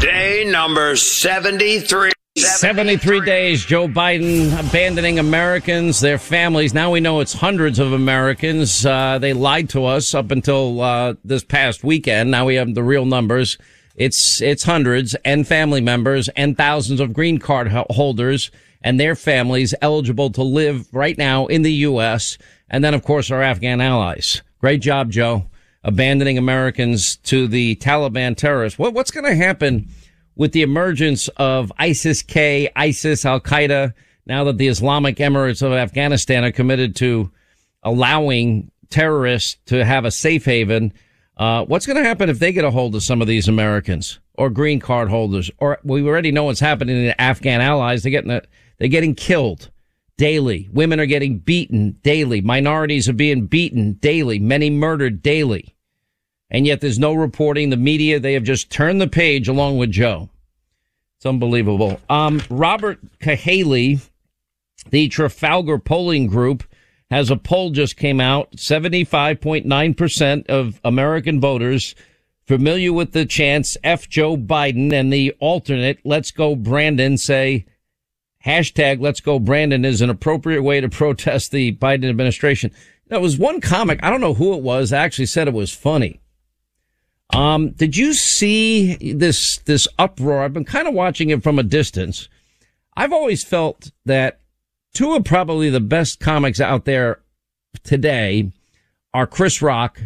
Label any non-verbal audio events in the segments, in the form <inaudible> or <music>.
Day number 73. 73 days, Joe Biden abandoning Americans, their families. Now we know it's hundreds of Americans. Uh, they lied to us up until uh, this past weekend. Now we have the real numbers. It's it's hundreds and family members and thousands of green card holders and their families eligible to live right now in the U.S. And then, of course, our Afghan allies. Great job, Joe, abandoning Americans to the Taliban terrorists. What, what's going to happen? with the emergence of ISIS-K, ISIS, Al-Qaeda, now that the Islamic Emirates of Afghanistan are committed to allowing terrorists to have a safe haven, uh, what's going to happen if they get a hold of some of these Americans or green card holders? Or we already know what's happening to Afghan allies. They're getting, they're getting killed daily. Women are getting beaten daily. Minorities are being beaten daily. Many murdered daily and yet there's no reporting. The media, they have just turned the page along with Joe. It's unbelievable. Um, Robert Cahaly, the Trafalgar polling group, has a poll just came out. 75.9% of American voters familiar with the chants F Joe Biden and the alternate Let's Go Brandon say hashtag Let's Go Brandon is an appropriate way to <laughs> protest the Biden administration. That was one comic, I don't know who it was, actually said it was funny. Um, did you see this, this uproar? I've been kind of watching it from a distance. I've always felt that two of probably the best comics out there today are Chris Rock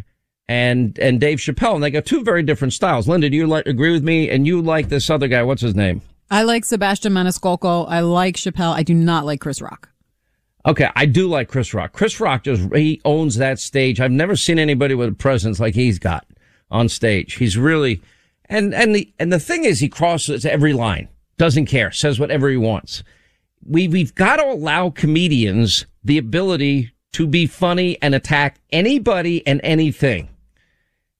and, and Dave Chappelle. And they got two very different styles. Linda, do you like, agree with me? And you like this other guy. What's his name? I like Sebastian Maniscalco. I like Chappelle. I do not like Chris Rock. Okay, I do like Chris Rock. Chris Rock just he owns that stage. I've never seen anybody with a presence like he's got on stage. He's really, and, and the, and the thing is he crosses every line, doesn't care, says whatever he wants. We, we've got to allow comedians the ability to be funny and attack anybody and anything.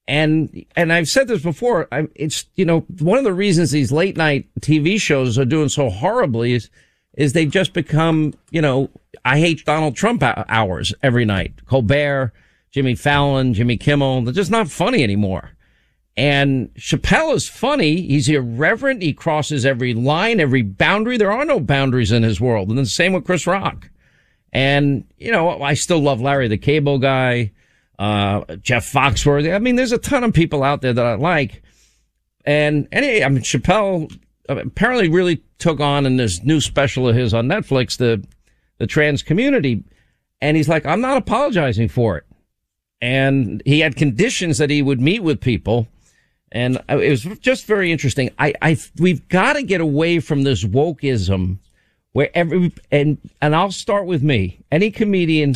And, and I've said this before. I, it's, you know, one of the reasons these late night TV shows are doing so horribly is, is they've just become, you know, I hate Donald Trump hours every night. Colbert, Jimmy Fallon, Jimmy Kimmel. They're just not funny anymore. And Chappelle is funny. He's irreverent. He crosses every line, every boundary. There are no boundaries in his world. And the same with Chris Rock. And, you know, I still love Larry the Cable Guy, uh, Jeff Foxworthy. I mean, there's a ton of people out there that I like. And anyway, I mean, Chappelle apparently really took on in this new special of his on Netflix, the, the trans community. And he's like, I'm not apologizing for it and he had conditions that he would meet with people. And it was just very interesting. I, I, we've got to get away from this wokeism where every, and, and I'll start with me. Any comedian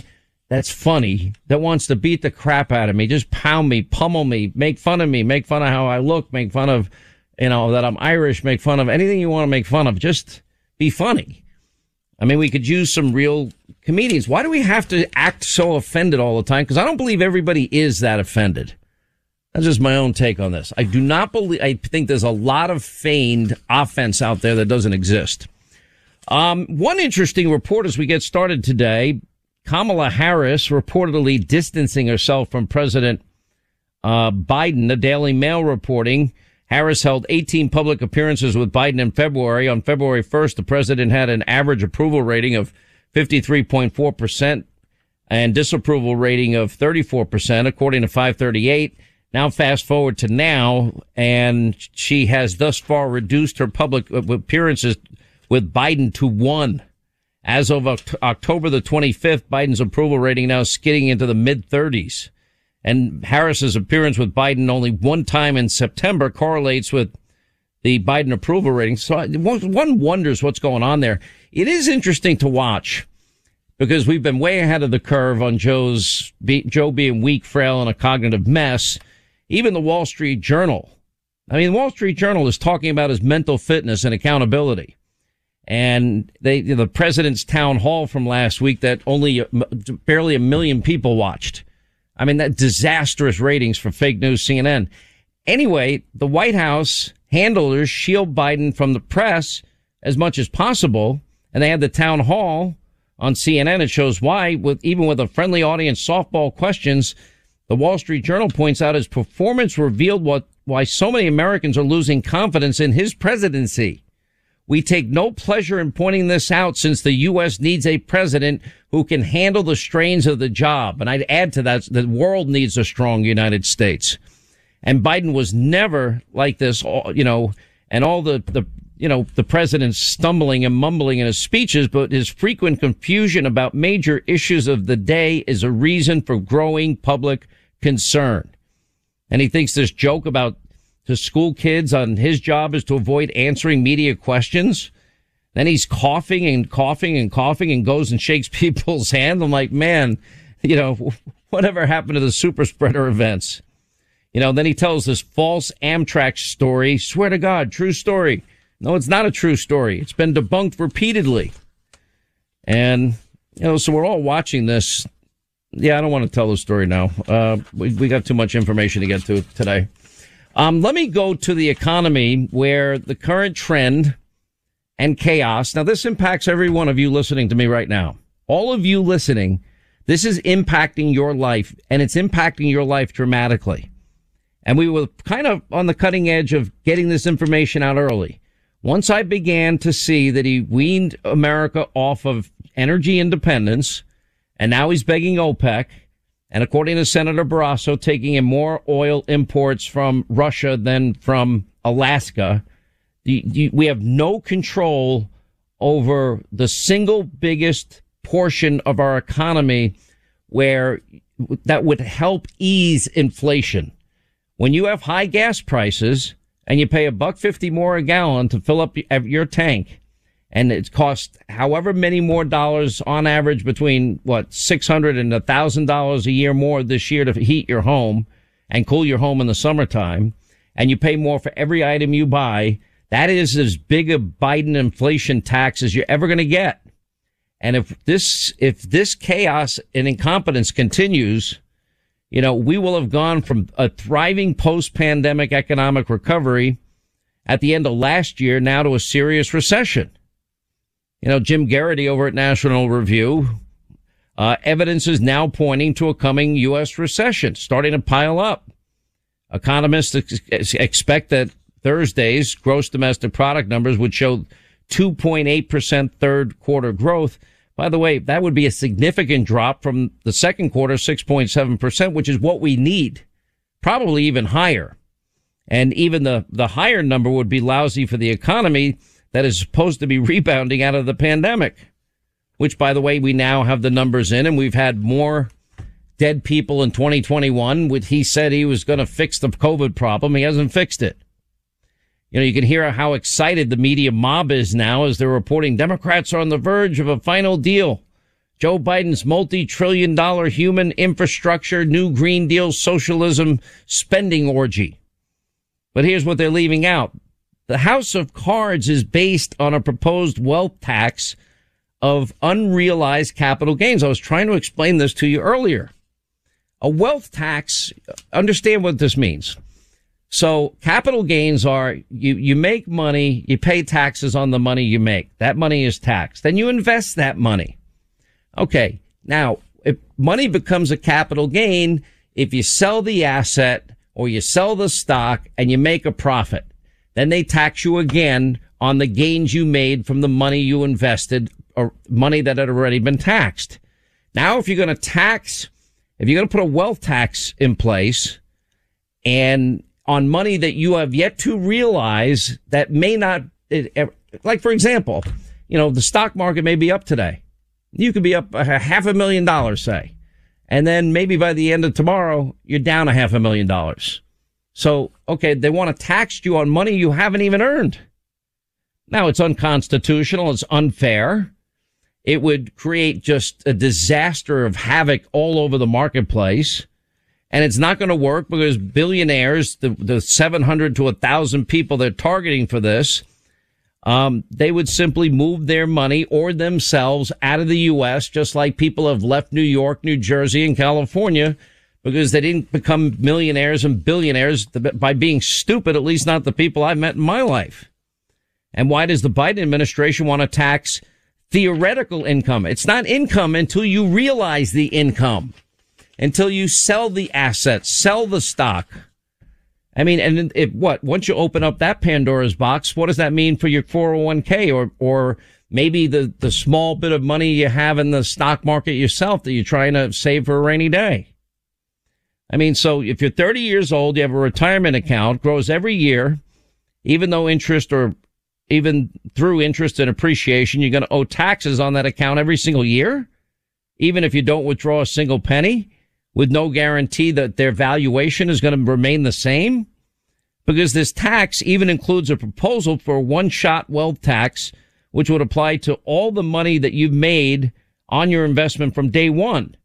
that's funny, that wants to beat the crap out of me, just pound me, pummel me, make fun of me, make fun of how I look, make fun of, you know, that I'm Irish, make fun of anything you want to make fun of. Just be funny. I mean, we could use some real comedians. Why do we have to act so offended all the time? Because I don't believe everybody is that offended. That's just my own take on this. I do not believe, I think there's a lot of feigned offense out there that doesn't exist. Um, one interesting report as we get started today, Kamala Harris reportedly distancing herself from President uh, Biden. The Daily Mail reporting Harris held 18 public appearances with Biden in February. On February 1st, the president had an average approval rating of 53.4% and disapproval rating of 34%, according to 538. Now fast forward to now, and she has thus far reduced her public uh, appearances with Biden to one. As of October the 25th, Biden's approval rating now skidding into the mid 30s. And Harris's appearance with Biden only one time in September correlates with the Biden approval rating. So one wonders what's going on there. It is interesting to watch because we've been way ahead of the curve on Joe's, Joe being weak, frail, and a cognitive mess. Even the Wall Street Journal. I mean, the Wall Street Journal is talking about his mental fitness and accountability. And they, the president's town hall from last week that only uh, barely a million people watched I mean, that disastrous ratings for fake news CNN. Anyway, the White House handlers shield Biden from the press as much as possible. And they had the town hall on CNN. It shows why with, even with a friendly audience softball questions, The Wall Street Journal points out his performance revealed what, why so many Americans are losing confidence in his presidency. We take no pleasure in pointing this out since the U.S. needs a president who can handle the strains of the job. And I'd add to that, the world needs a strong United States. And Biden was never like this, you know, and all the, the, you know, the president stumbling and mumbling in his speeches, but his frequent confusion about major issues of the day is a reason for growing public concern. And he thinks this joke about to school kids on his job is to avoid answering media questions. Then he's coughing and coughing and coughing and goes and shakes <laughs> people's hand. I'm like, man, you know, <laughs> whatever happened to the super spreader events? You know, then he tells this false Amtrak story. Swear to God, true story. No, it's not a true story. It's been debunked repeatedly. And, you know, so we're all watching this. Yeah, I don't want to tell the story now. Uh, we, we got too much information to get to today. Um, let me go to the economy where the current trend and chaos. Now, this impacts every one of you listening to me right now. All of you listening, this is impacting your life and it's impacting your life dramatically. And we were kind of on the cutting edge of getting this information out early. Once I began to see that he weaned America off of energy independence and now he's begging OPEC and according to Senator Barrasso, taking in more oil imports from Russia than from Alaska, we have no control over the single biggest portion of our economy where that would help ease inflation. When you have high gas prices and you pay a buck fifty more a gallon to fill up your tank, and it costs however many more dollars on average between what six hundred and a thousand dollars a year more this year to heat your home and cool your home in the summertime, and you pay more for every item you buy. That is as big a Biden inflation tax as you're ever going to get. And if this if this chaos and incompetence continues, you know, we will have gone from a thriving post-pandemic economic recovery at the end of last year now to a serious recession. You know, Jim Geraghty over at National Review, uh, evidence is now pointing to a coming U.S. recession starting to pile up. Economists ex- expect that Thursday's gross domestic product numbers would show 2.8% third quarter growth. By the way, that would be a significant drop from the second quarter, 6.7%, which is what we need. Probably even higher. And even the, the higher number would be lousy for the economy that is supposed to be rebounding out of the pandemic, which by the way, we now have the numbers in and we've had more dead people in 2021, which he said he was going to fix the COVID problem. He hasn't fixed it. You know, you can hear how excited the media mob is now as they're reporting Democrats are on the verge of a final deal. Joe Biden's multi-trillion dollar human infrastructure, new Green Deal socialism spending orgy. But here's what they're leaving out. The House of Cards is based on a proposed wealth tax of unrealized capital gains. I was trying to explain this to you earlier. A wealth tax, understand what this means. So capital gains are you, you make money, you pay taxes on the money you make. That money is taxed. Then you invest that money. Okay. Now, if money becomes a capital gain, if you sell the asset or you sell the stock and you make a profit. Then they tax you again on the gains you made from the money you invested or money that had already been taxed. Now, if you're going to tax, if you're going to put a wealth tax in place and on money that you have yet to realize that may not, like for example, you know, the stock market may be up today. You could be up a half a million dollars, say. And then maybe by the end of tomorrow, you're down a half a million dollars. So, okay, they want to tax you on money you haven't even earned. Now it's unconstitutional. It's unfair. It would create just a disaster of havoc all over the marketplace. And it's not going to work because billionaires, the, the 700 to 1,000 people they're targeting for this, um, they would simply move their money or themselves out of the U.S., just like people have left New York, New Jersey, and California because they didn't become millionaires and billionaires by being stupid, at least not the people I've met in my life. And why does the Biden administration want to tax theoretical income? It's not income until you realize the income. until you sell the assets, sell the stock. I mean, and it, what, once you open up that Pandora's box, what does that mean for your 401k or, or maybe the, the small bit of money you have in the stock market yourself that you're trying to save for a rainy day? I mean, so if you're 30 years old, you have a retirement account, grows every year, even though interest or even through interest and appreciation, you're going to owe taxes on that account every single year, even if you don't withdraw a single penny with no guarantee that their valuation is going to remain the same. Because this tax even includes a proposal for a one shot wealth tax, which would apply to all the money that you've made on your investment from day one.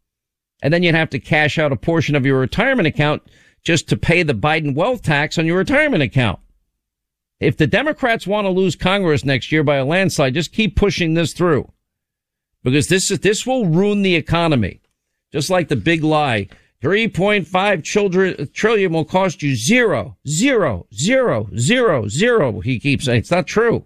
And then you'd have to cash out a portion of your retirement account just to pay the Biden wealth tax on your retirement account. If the Democrats want to lose Congress next year by a landslide, just keep pushing this through because this is, this will ruin the economy. Just like the big lie. 3.5 children, trillion will cost you zero, zero, zero, zero, zero. He keeps saying it's not true.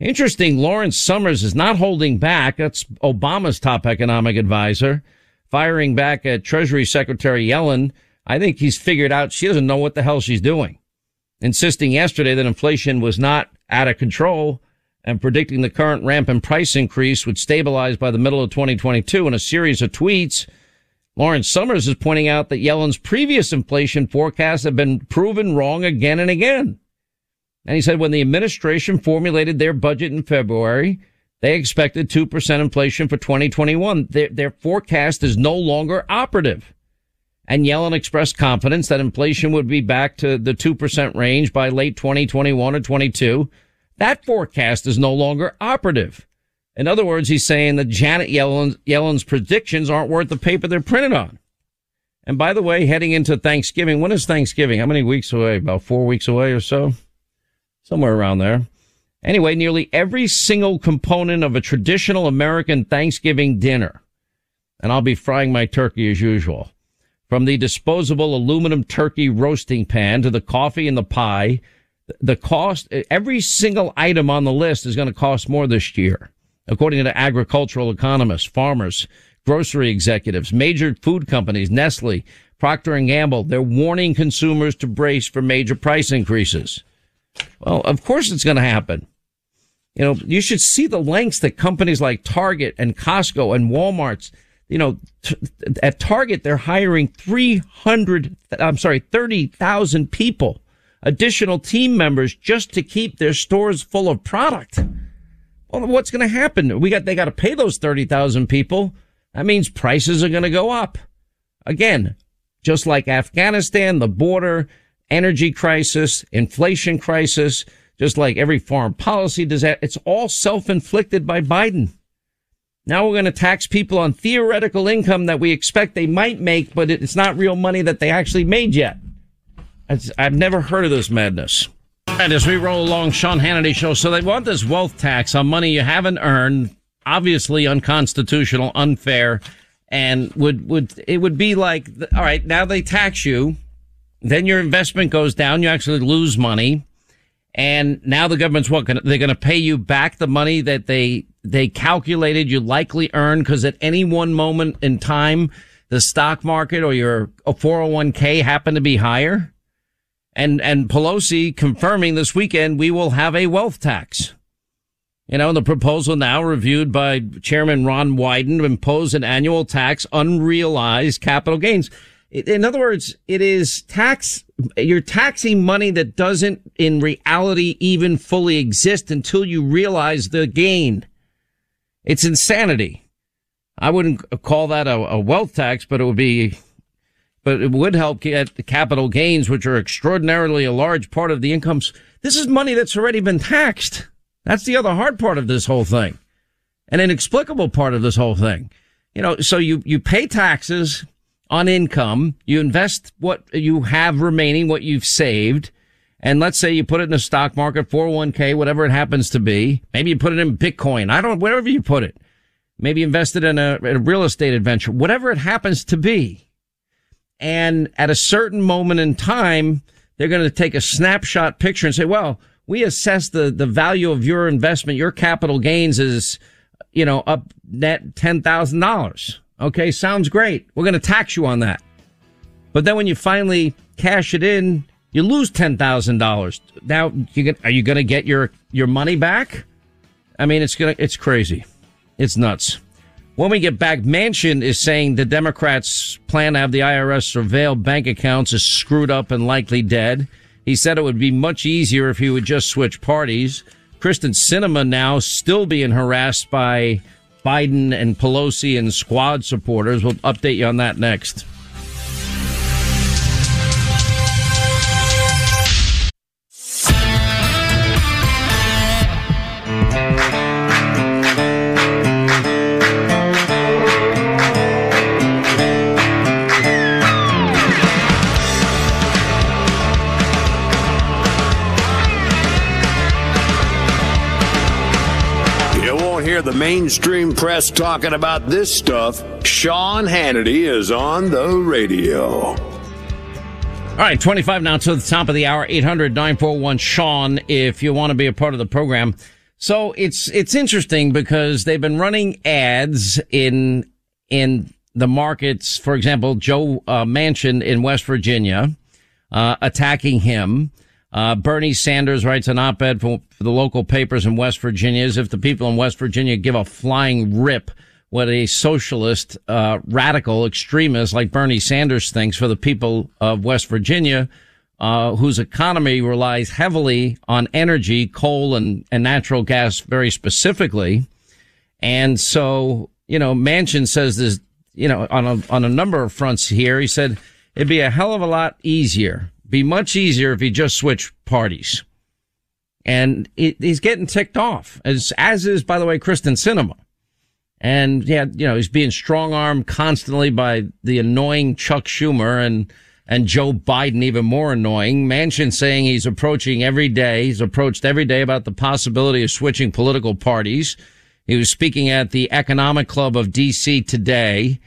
Interesting. Lawrence Summers is not holding back. That's Obama's top economic advisor firing back at Treasury Secretary Yellen. I think he's figured out she doesn't know what the hell she's doing insisting yesterday that inflation was not out of control and predicting the current rampant price increase would stabilize by the middle of 2022 in a series of tweets. Lawrence Summers is pointing out that Yellen's previous inflation forecasts have been proven wrong again and again. And he said when the administration formulated their budget in February, they expected 2% inflation for 2021. Their, their forecast is no longer operative and Yellen expressed confidence that inflation would be back to the 2% range by late 2021 or 22. That forecast is no longer operative. In other words, he's saying that Janet Yellen, Yellen's predictions aren't worth the paper they're printed on. And by the way, heading into Thanksgiving, when is Thanksgiving? How many weeks away? About four weeks away or so? Somewhere around there. Anyway, nearly every single component of a traditional American Thanksgiving dinner, and I'll be frying my turkey as usual, from the disposable aluminum turkey roasting pan to the coffee and the pie. The cost, every single item on the list is going to cost more this year, according to agricultural economists, farmers, grocery executives, major food companies, Nestle, Procter and Gamble. They're warning consumers to brace for major price increases. Well, of course it's going to happen. You know, you should see the lengths that companies like Target and Costco and Walmart's you know, t- at Target, they're hiring 300, I'm sorry, 30,000 people, additional team members just to keep their stores full of product. Well, what's going to happen? We got, they got to pay those 30,000 people. That means prices are going to go up. Again, just like Afghanistan, the border, energy crisis, inflation crisis, just like every foreign policy disaster, it's all self-inflicted by Biden. Now we're going to tax people on theoretical income that we expect they might make, but it's not real money that they actually made yet. I've never heard of this madness. And as we roll along, Sean Hannity show. So they want this wealth tax on money you haven't earned, obviously unconstitutional, unfair, and would would it would be like, all right, now they tax you, then your investment goes down, you actually lose money, and now the government's what? They're going to pay you back the money that they they calculated you likely earn because at any one moment in time, the stock market or your 401k happened to be higher. And, and Pelosi confirming this weekend we will have a wealth tax. You know, the proposal now reviewed by Chairman Ron Wyden to impose an annual tax unrealized capital gains. In other words, it is tax, you're taxing money that doesn't in reality even fully exist until you realize the gain. It's insanity. I wouldn't call that a, a wealth tax, but it would be, but it would help get the capital gains, which are extraordinarily a large part of the incomes. This is money that's already been taxed. That's the other hard part of this whole thing. An inexplicable part of this whole thing. You know, so you, you pay taxes on income. You invest what you have remaining, what you've saved. And let's say you put it in the stock market, 401k, whatever it happens to be. Maybe you put it in Bitcoin. I don't, wherever you put it. Maybe invested in a, in a real estate adventure, whatever it happens to be. And at a certain moment in time, they're going to take a snapshot picture and say, well, we assess the, the value of your investment, your capital gains is, you know, up net $10,000. Okay, sounds great. We're going to tax you on that. But then when you finally cash it in, you lose ten thousand dollars. Now, you are you going to get your your money back? I mean, it's gonna it's crazy, it's nuts. When we get back, Manchin is saying the Democrats' plan to have the IRS surveil bank accounts is screwed up and likely dead. He said it would be much easier if he would just switch parties. Kyrsten Sinema now still being harassed by Biden and Pelosi and squad supporters. We'll update you on that next. Mainstream press talking about this stuff, Sean Hannity is on the radio. All right, 25 now to the top of the hour, 800 941 Sean, if you want to be a part of the program. So it's, it's interesting because they've been running ads in, in the markets. For example, Joe uh, Manchin in West Virginia, uh, attacking him. Uh, Bernie Sanders writes an op-ed for, for, the local papers in West Virginia as if the people in West Virginia give a flying rip what a socialist, uh, radical extremist like Bernie Sanders thinks for the people of West Virginia, uh, whose economy relies heavily on energy, coal and, and natural gas very specifically. And so, you know, Manchin says this, you know, on a, on a number of fronts here, he said it'd be a hell of a lot easier be much easier if he just switched parties. And it, he's getting ticked off, as, as is, by the way, Kristen Sinema. And yeah, you know, he's being strong armed constantly by the annoying Chuck Schumer and, and Joe Biden, even more annoying. Manchin saying he's approaching every day. He's approached every day about the possibility of switching political parties. He was speaking at the Economic Club of DC today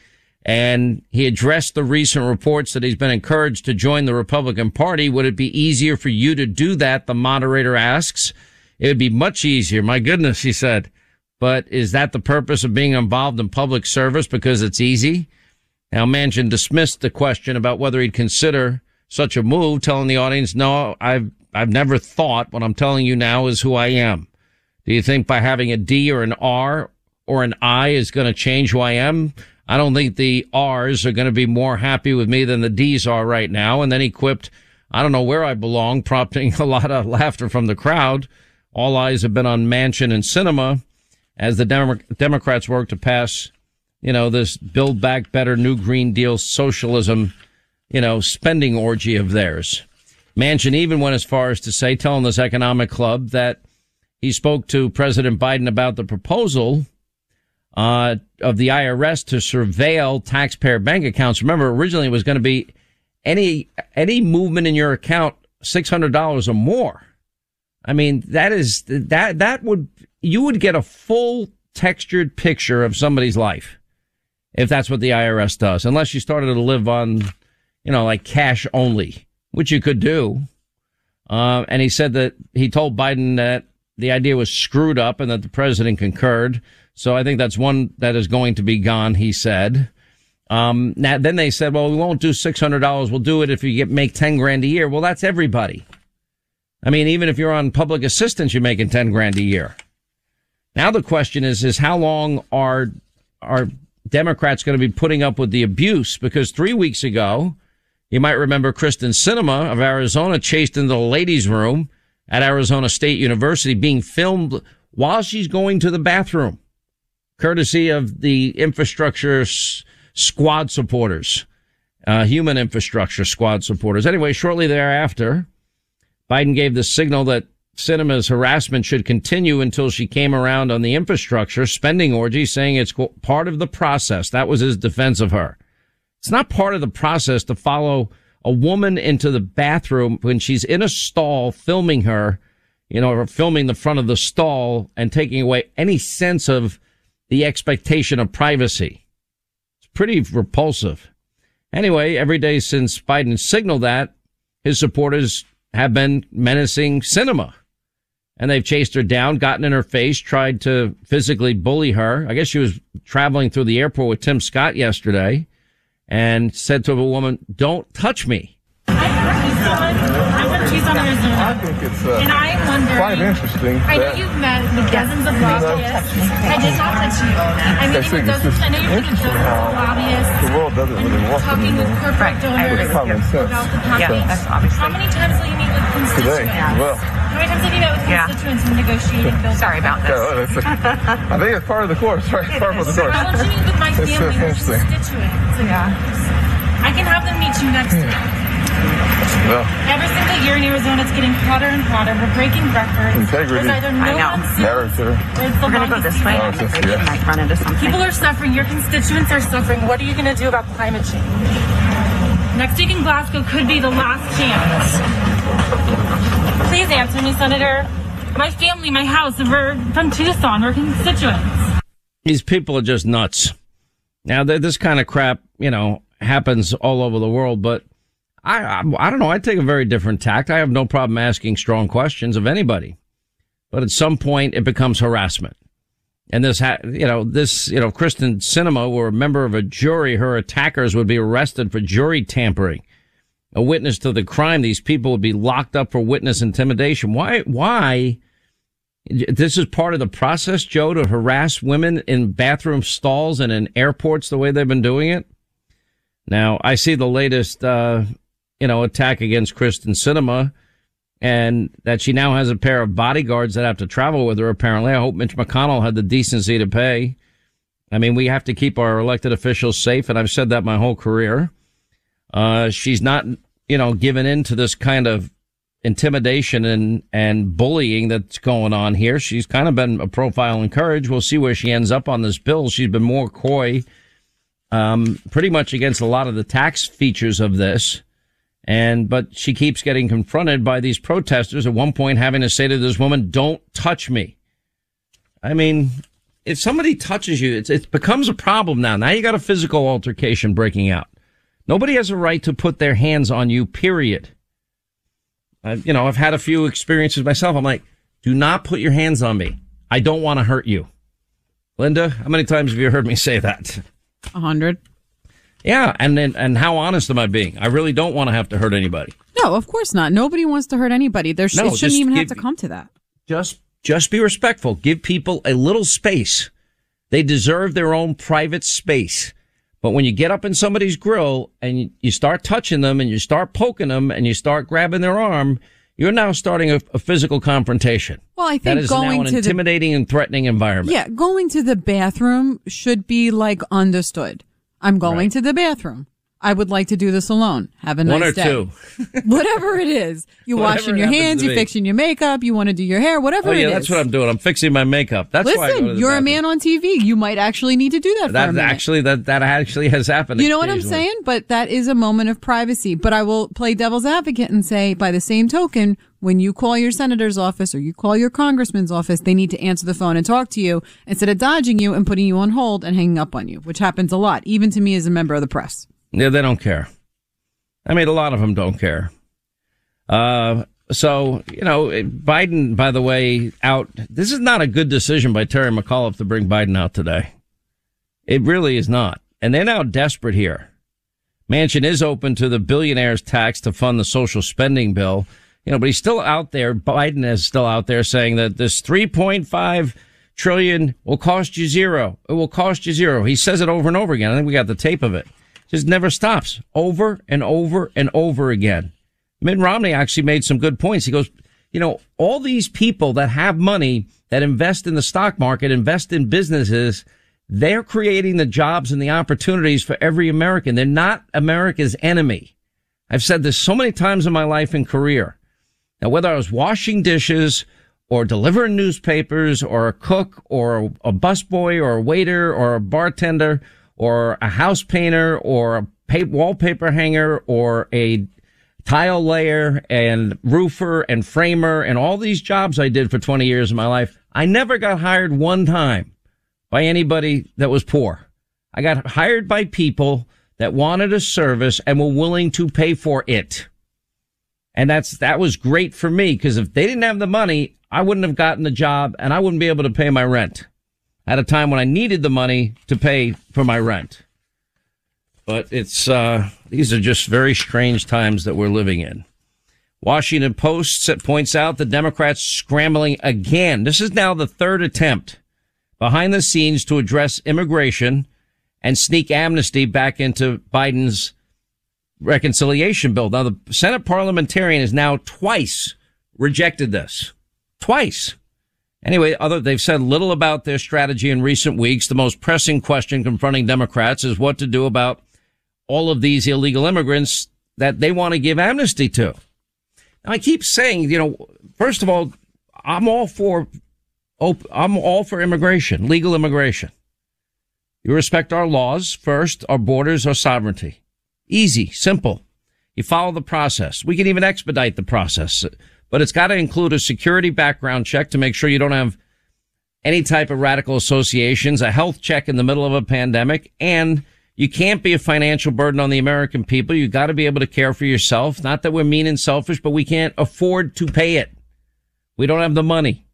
and he addressed the recent reports that he's been encouraged to join the Republican Party. Would it be easier for you to do that? The moderator asks. It would be much easier. My goodness, he said. But is that the purpose of being involved in public service because it's easy? Now, Manchin dismissed the question about whether he'd consider such a move, telling the audience, no, I've, I've never thought. What I'm telling you now is who I am. Do you think by having a D or an R or an I is going to change who I am? I don't think the R's are going to be more happy with me than the D's are right now. And then he quipped, I don't know where I belong, <laughs> prompting a lot of laughter from the crowd. All eyes have been on Manchin and Sinema as the Dem- Democrats work to pass, you know, this Build Back Better New Green Deal socialism, you know, spending orgy of theirs. Manchin even went as far as to say, telling this economic club that he spoke to President Biden about the proposal uh, of the IRS to surveil taxpayer bank accounts. Remember, originally it was going to be any any movement in your account six hundred dollars or more. I mean, that is that that would you would get a full textured picture of somebody's life if that's what the IRS does, unless you started to live on, you know, like cash only, which you could do. Uh, and he said that he told Biden that the idea was screwed up and that the president concurred. So I think that's one that is going to be gone, he said. Um, now, then they said, well, we won't do $600. We'll do it if you get, make 10 grand a year. Well, that's everybody. I mean, even if you're on public assistance, you're making 10 grand a year. Now the question is, is how long are, are Democrats going to be putting up with the abuse? Because three weeks ago, you might remember Kristen Sinema of Arizona chased into the ladies' room at Arizona State University being filmed while she's going to the bathroom courtesy of the infrastructure s- squad supporters, uh, human infrastructure squad supporters. Anyway, shortly thereafter, Biden gave the signal that Sinema's harassment should continue until she came around on the infrastructure spending orgy, saying it's part of the process. That was his defense of her. It's not part of the process to follow a woman into the bathroom when she's in a stall filming her, you know, or filming the front of the stall and taking away any sense of the expectation of privacy. It's pretty repulsive. Anyway, every day since Biden signaled that, his supporters have been menacing Sinema. and they've chased her down, gotten in her face, tried to physically bully her. I guess she was traveling through the airport with Tim Scott yesterday and said to a woman, don't touch me. I think it's uh, And I'm wondering. quite interesting I know you've met with dozens of lobbyists. I did not touch you. I mean, I think it's dozens, just I know you've met dozens of lobbyists. the world doesn't really want them Talking with anymore. corporate donors It's common sense. about the package. Yeah, that's obviously- How many times will you meet with Today, constituents? well, How many times have you met with Yeah. constituents when negotiating bills? Sorry about yeah, this. well, it's I think it's part of the course, right? It's part of the course. I want you to meet with my It's family, just my interesting. constituents. Yeah. I can have them meet you next week. Well, Every single year in Arizona, it's getting hotter and hotter. We're breaking records. Integrity. There's either no I know. monsoon character. the We're gonna go this way. season I'm ever. afraid Yeah. might run into something. People are suffering. Your constituents are suffering. What are you going to do about climate change? Next week in Glasgow could be the last chance. Please answer me, Senator. My family, my house, we're from Tucson. We're constituents. These people are just nuts. Now, this kind of crap, you know, happens all over the world, but I, I, I don't know. I take a very different tact. I have no problem asking strong questions of anybody, but at some point it becomes harassment. And this, ha- you know, this, you know, Kristen Sinema were a member of a jury. Her attackers would be arrested for jury tampering. A witness to the crime. These people would be locked up for witness intimidation. Why, why? This is part of the process, Joe, to harass women in bathroom stalls and in airports the way they've been doing it. Now, I see the latest, uh, you know, attack against Kristen Sinema and that she now has a pair of bodyguards that have to travel with her, apparently. I hope Mitch McConnell had the decency to pay. I mean, we have to keep our elected officials safe, and I've said that my whole career. Uh, she's not, you know, given in to this kind of intimidation and, and bullying that's going on here. She's kind of been a profile in courage. We'll see where she ends up on this bill. She's been more coy, um, pretty much against a lot of the tax features of this. And, but she keeps getting confronted by these protesters at one point having to say to this woman, don't touch me. I mean, if somebody touches you, it becomes a problem now. Now you got a physical altercation breaking out. Nobody has a right to put their hands on you, period. Uh, you know, I've had a few experiences myself. I'm like, do not put your hands on me. I don't want to hurt you. Linda, how many times have you heard me say that? A hundred. Yeah, and then and how honest am I being? I really don't want to have to hurt anybody. No, of course not. Nobody wants to hurt anybody. There sh- No, it shouldn't even have to come to that. Just just be respectful. Give people a little space. They deserve their own private space. But when you get up in somebody's grill and you, start touching them and you start poking them and you start grabbing their arm, you're now starting a, a physical confrontation. Well, I That think is now going an to the intimidating and threatening environment. yeah, going to the bathroom should be like understood. I'm going Right. to the bathroom. I would like to do this alone. Have a nice One or day. two. <laughs> whatever it is. You washing your hands, you fixing your makeup, you want to do your hair, whatever Oh it yeah, that's what I'm doing. I'm fixing my makeup. That's why I go to Listen, you're a man on TV. You might actually need to do that, That actually that that actually has happened. You know what I'm saying? But that is a moment of privacy. But I will play devil's advocate and say, by the same token, when you call your senator's office or you call your congressman's office, they need to answer the phone and talk to you instead of dodging you and putting you on hold and hanging up on you, which happens a lot, even to me as a member of the press. Yeah, they don't care. I mean, a lot of them don't care. Uh, so, you know, Biden, by the way, out. This is not a good decision by Terry McAuliffe to bring Biden out today. It really is not. And they're now desperate here. Manchin is open to the billionaires tax to fund the social spending bill. You know, but he's still out there. Biden is still out there saying that this 3.5 trillion will cost you zero. It will cost you zero. He says it over and over again. I think we got the tape of it. Just never stops over and over and over again. Mitt Romney actually made some good points. He goes, you know, all these people that have money that invest in the stock market, invest in businesses, they're creating the jobs and the opportunities for every American. They're not America's enemy. I've said this so many times in my life and career. Now, whether I was washing dishes or delivering newspapers or a cook or a busboy or a waiter or a bartender or a house painter or a pa- wallpaper hanger or a tile layer and roofer and framer and all these jobs I did for 20 years of my life, I never got hired one time by anybody that was poor. I got hired by people that wanted a service and were willing to pay for it. And that's, that was great for me because if they didn't have the money, I wouldn't have gotten the job and I wouldn't be able to pay my rent at a time when I needed the money to pay for my rent. But it's, uh, these are just very strange times that we're living in. Washington Post points out the Democrats scrambling again. This is now the third attempt behind the scenes to address immigration and sneak amnesty back into Biden's reconciliation bill. Now the Senate parliamentarian has now twice rejected this. Twice. Anyway, other, they've said little about their strategy in recent weeks. The most pressing question confronting Democrats is what to do about all of these illegal immigrants that they want to give amnesty to. Now, I keep saying, you know, first of all, I'm all for, I'm all for immigration, legal immigration. You respect our laws first, our borders, our sovereignty. Easy, simple. You follow the process. We can even expedite the process, but it's got to include a security background check to make sure you don't have any type of radical associations, a health check in the middle of a pandemic, and you can't be a financial burden on the American people. You got to be able to care for yourself. Not that we're mean and selfish, but we can't afford to pay it. We don't have the money.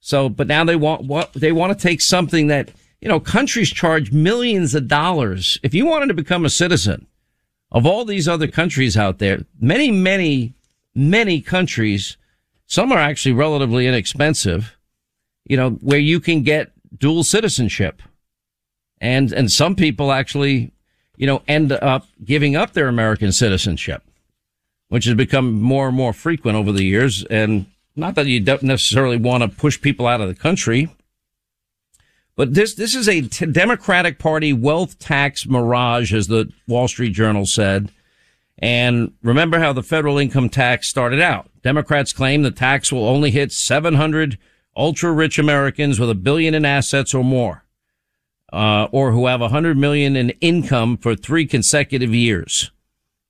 So, but now they want what they want to take something that, you know, countries charge millions of dollars. If you wanted to become a citizen of all these other countries out there, many, many, many countries, some are actually relatively inexpensive, you know, where you can get dual citizenship and and some people actually, you know, end up giving up their American citizenship, which has become more and more frequent over the years. And not that you don't necessarily want to push people out of the country, but this this is a t- Democratic Party wealth tax mirage, as the Wall Street Journal said. And remember how the federal income tax started out. Democrats claim the tax will only hit 700 ultra rich Americans with a billion in assets or more uh, or who have hundred million in income for three consecutive years.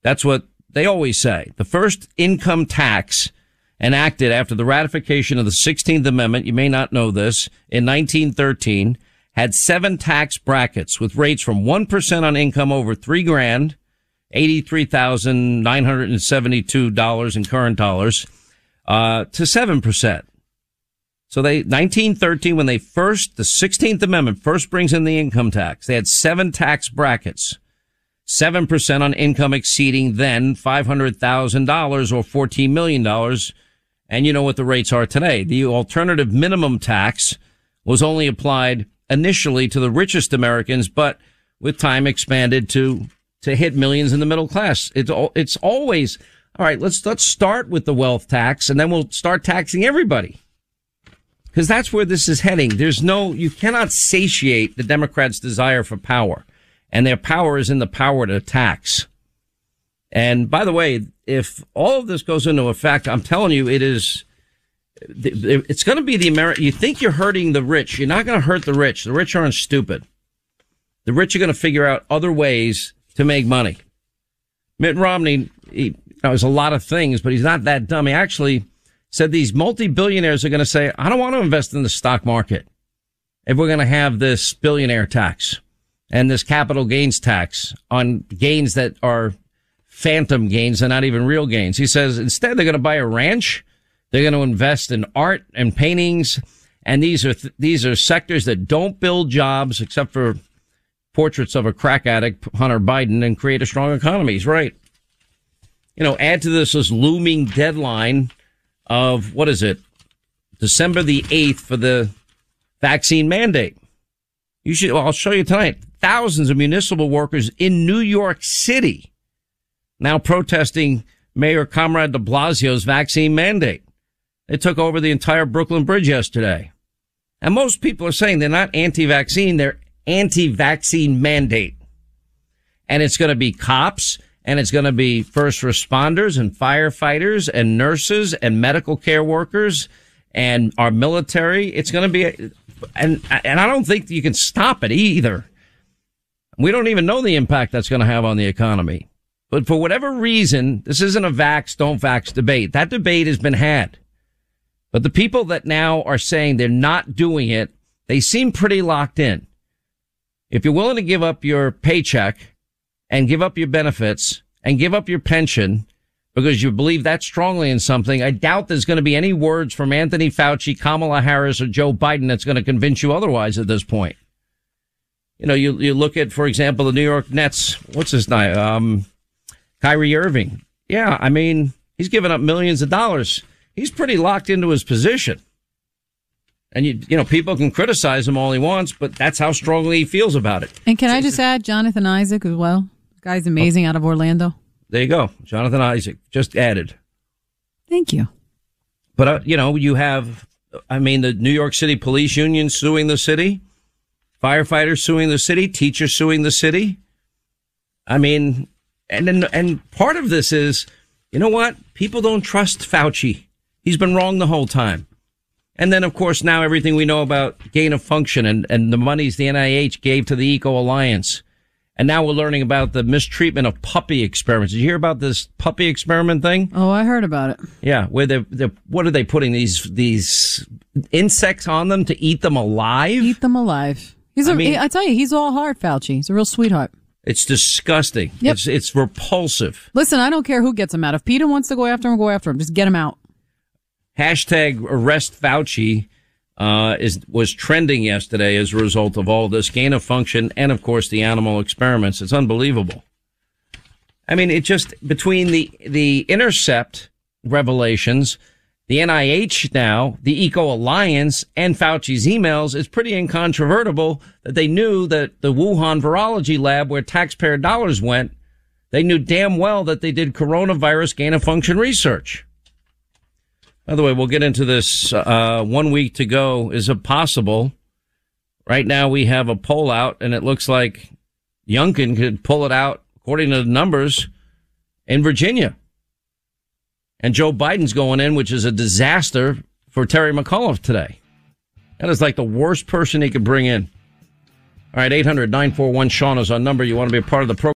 That's what they always say. The first income tax enacted after the ratification of the 16th Amendment, you may not know this, in 1913, had seven tax brackets with rates from 1% on income over three grand, $83,972 in current dollars, uh, to 7%. So they, 1913, when they first, the 16th Amendment first brings in the income tax, they had seven tax brackets. 7% on income exceeding then $500,000 or $14 million. And you know what the rates are today. The alternative minimum tax was only applied initially to the richest Americans, but with time expanded to, to hit millions in the middle class. It's, all, it's always, all right, let's, let's start with the wealth tax and then we'll start taxing everybody. Because that's where this is heading. There's no, you cannot satiate the Democrats' desire for power. And their power is in the power to tax. And by the way, if all of this goes into effect, I'm telling you, it is, it's going to be the American, you think you're hurting the rich. You're not going to hurt the rich. The rich aren't stupid. The rich are going to figure out other ways to make money. Mitt Romney, he knows a lot of things, but he's not that dumb. He actually, said these multi-billionaires are going to say, I don't want to invest in the stock market if we're going to have this billionaire tax and this capital gains tax on gains that are phantom gains and not even real gains. He says instead they're going to buy a ranch. They're going to invest in art and paintings. And these are, th- these are sectors that don't build jobs except for portraits of a crack addict, Hunter Biden, and create a strong economy. He's right. You know, add to this this looming deadline of what is it? December the 8th for the vaccine mandate. You should, well, I'll show you tonight. Thousands of municipal workers in New York City now protesting Mayor Comrade de Blasio's vaccine mandate. They took over the entire Brooklyn Bridge yesterday. And most people are saying they're not anti-vaccine, they're anti-vaccine mandate. And it's going to be cops and it's going to be first responders and firefighters and nurses and medical care workers and our military. It's going to be, a, and and I don't think you can stop it either. We don't even know the impact that's going to have on the economy. But for whatever reason, this isn't a vax, don't vax debate. That debate has been had. But the people that now are saying they're not doing it, they seem pretty locked in. If you're willing to give up your paycheck and give up your benefits and give up your pension because you believe that strongly in something. I doubt there's going to be any words from Anthony Fauci, Kamala Harris, or Joe Biden that's going to convince you otherwise at this point. You know, you, you look at, for example, the New York Nets. What's his name? Um, Kyrie Irving. Yeah. I mean, he's given up millions of dollars. He's pretty locked into his position. And you, you know, people can criticize him all he wants, but that's how strongly he feels about it. And can I just add Jonathan Isaac as well? Guy's amazing out of Orlando. There you go. Jonathan Isaac just added. Thank you. But, uh, you know, you have, I mean, the New York City Police Union suing the city, firefighters suing the city, teachers suing the city. I mean, and then, and part of this is, you know what? People don't trust Fauci. He's been wrong the whole time. And then, of course, now everything we know about gain of function and, and the monies the NIH gave to the Eco Alliance. And now we're learning about the mistreatment of puppy experiments. Did you hear about this puppy experiment thing? Oh, I heard about it. Yeah, where they they what are they putting these these insects on them to eat them alive? Eat them alive. He's a, I mean- I tell you, he's all heart, Fauci. He's a real sweetheart. It's disgusting. Yep. It's it's repulsive. Listen, I don't care who gets him out. If Peter wants to go after him, go after him. Just get him out. Hashtag arrest Fauci uh, is was trending yesterday as a result of all this gain of function and of course the animal experiments. It's unbelievable. I mean, it just between the the intercept revelations, the NIH now, the Eco Alliance, and Fauci's emails, it's pretty incontrovertible that they knew that the Wuhan virology lab where taxpayer dollars went, they knew damn well that they did coronavirus gain of function research. By the way, we'll get into this. Uh, one week to go. Is it possible? Right now, we have a poll out, and it looks like Youngkin could pull it out according to the numbers in Virginia. And Joe Biden's going in, which is a disaster for Terry McAuliffe today. That is like the worst person he could bring in. All right, 800 941 Sean is our number. You want to be a part of the program.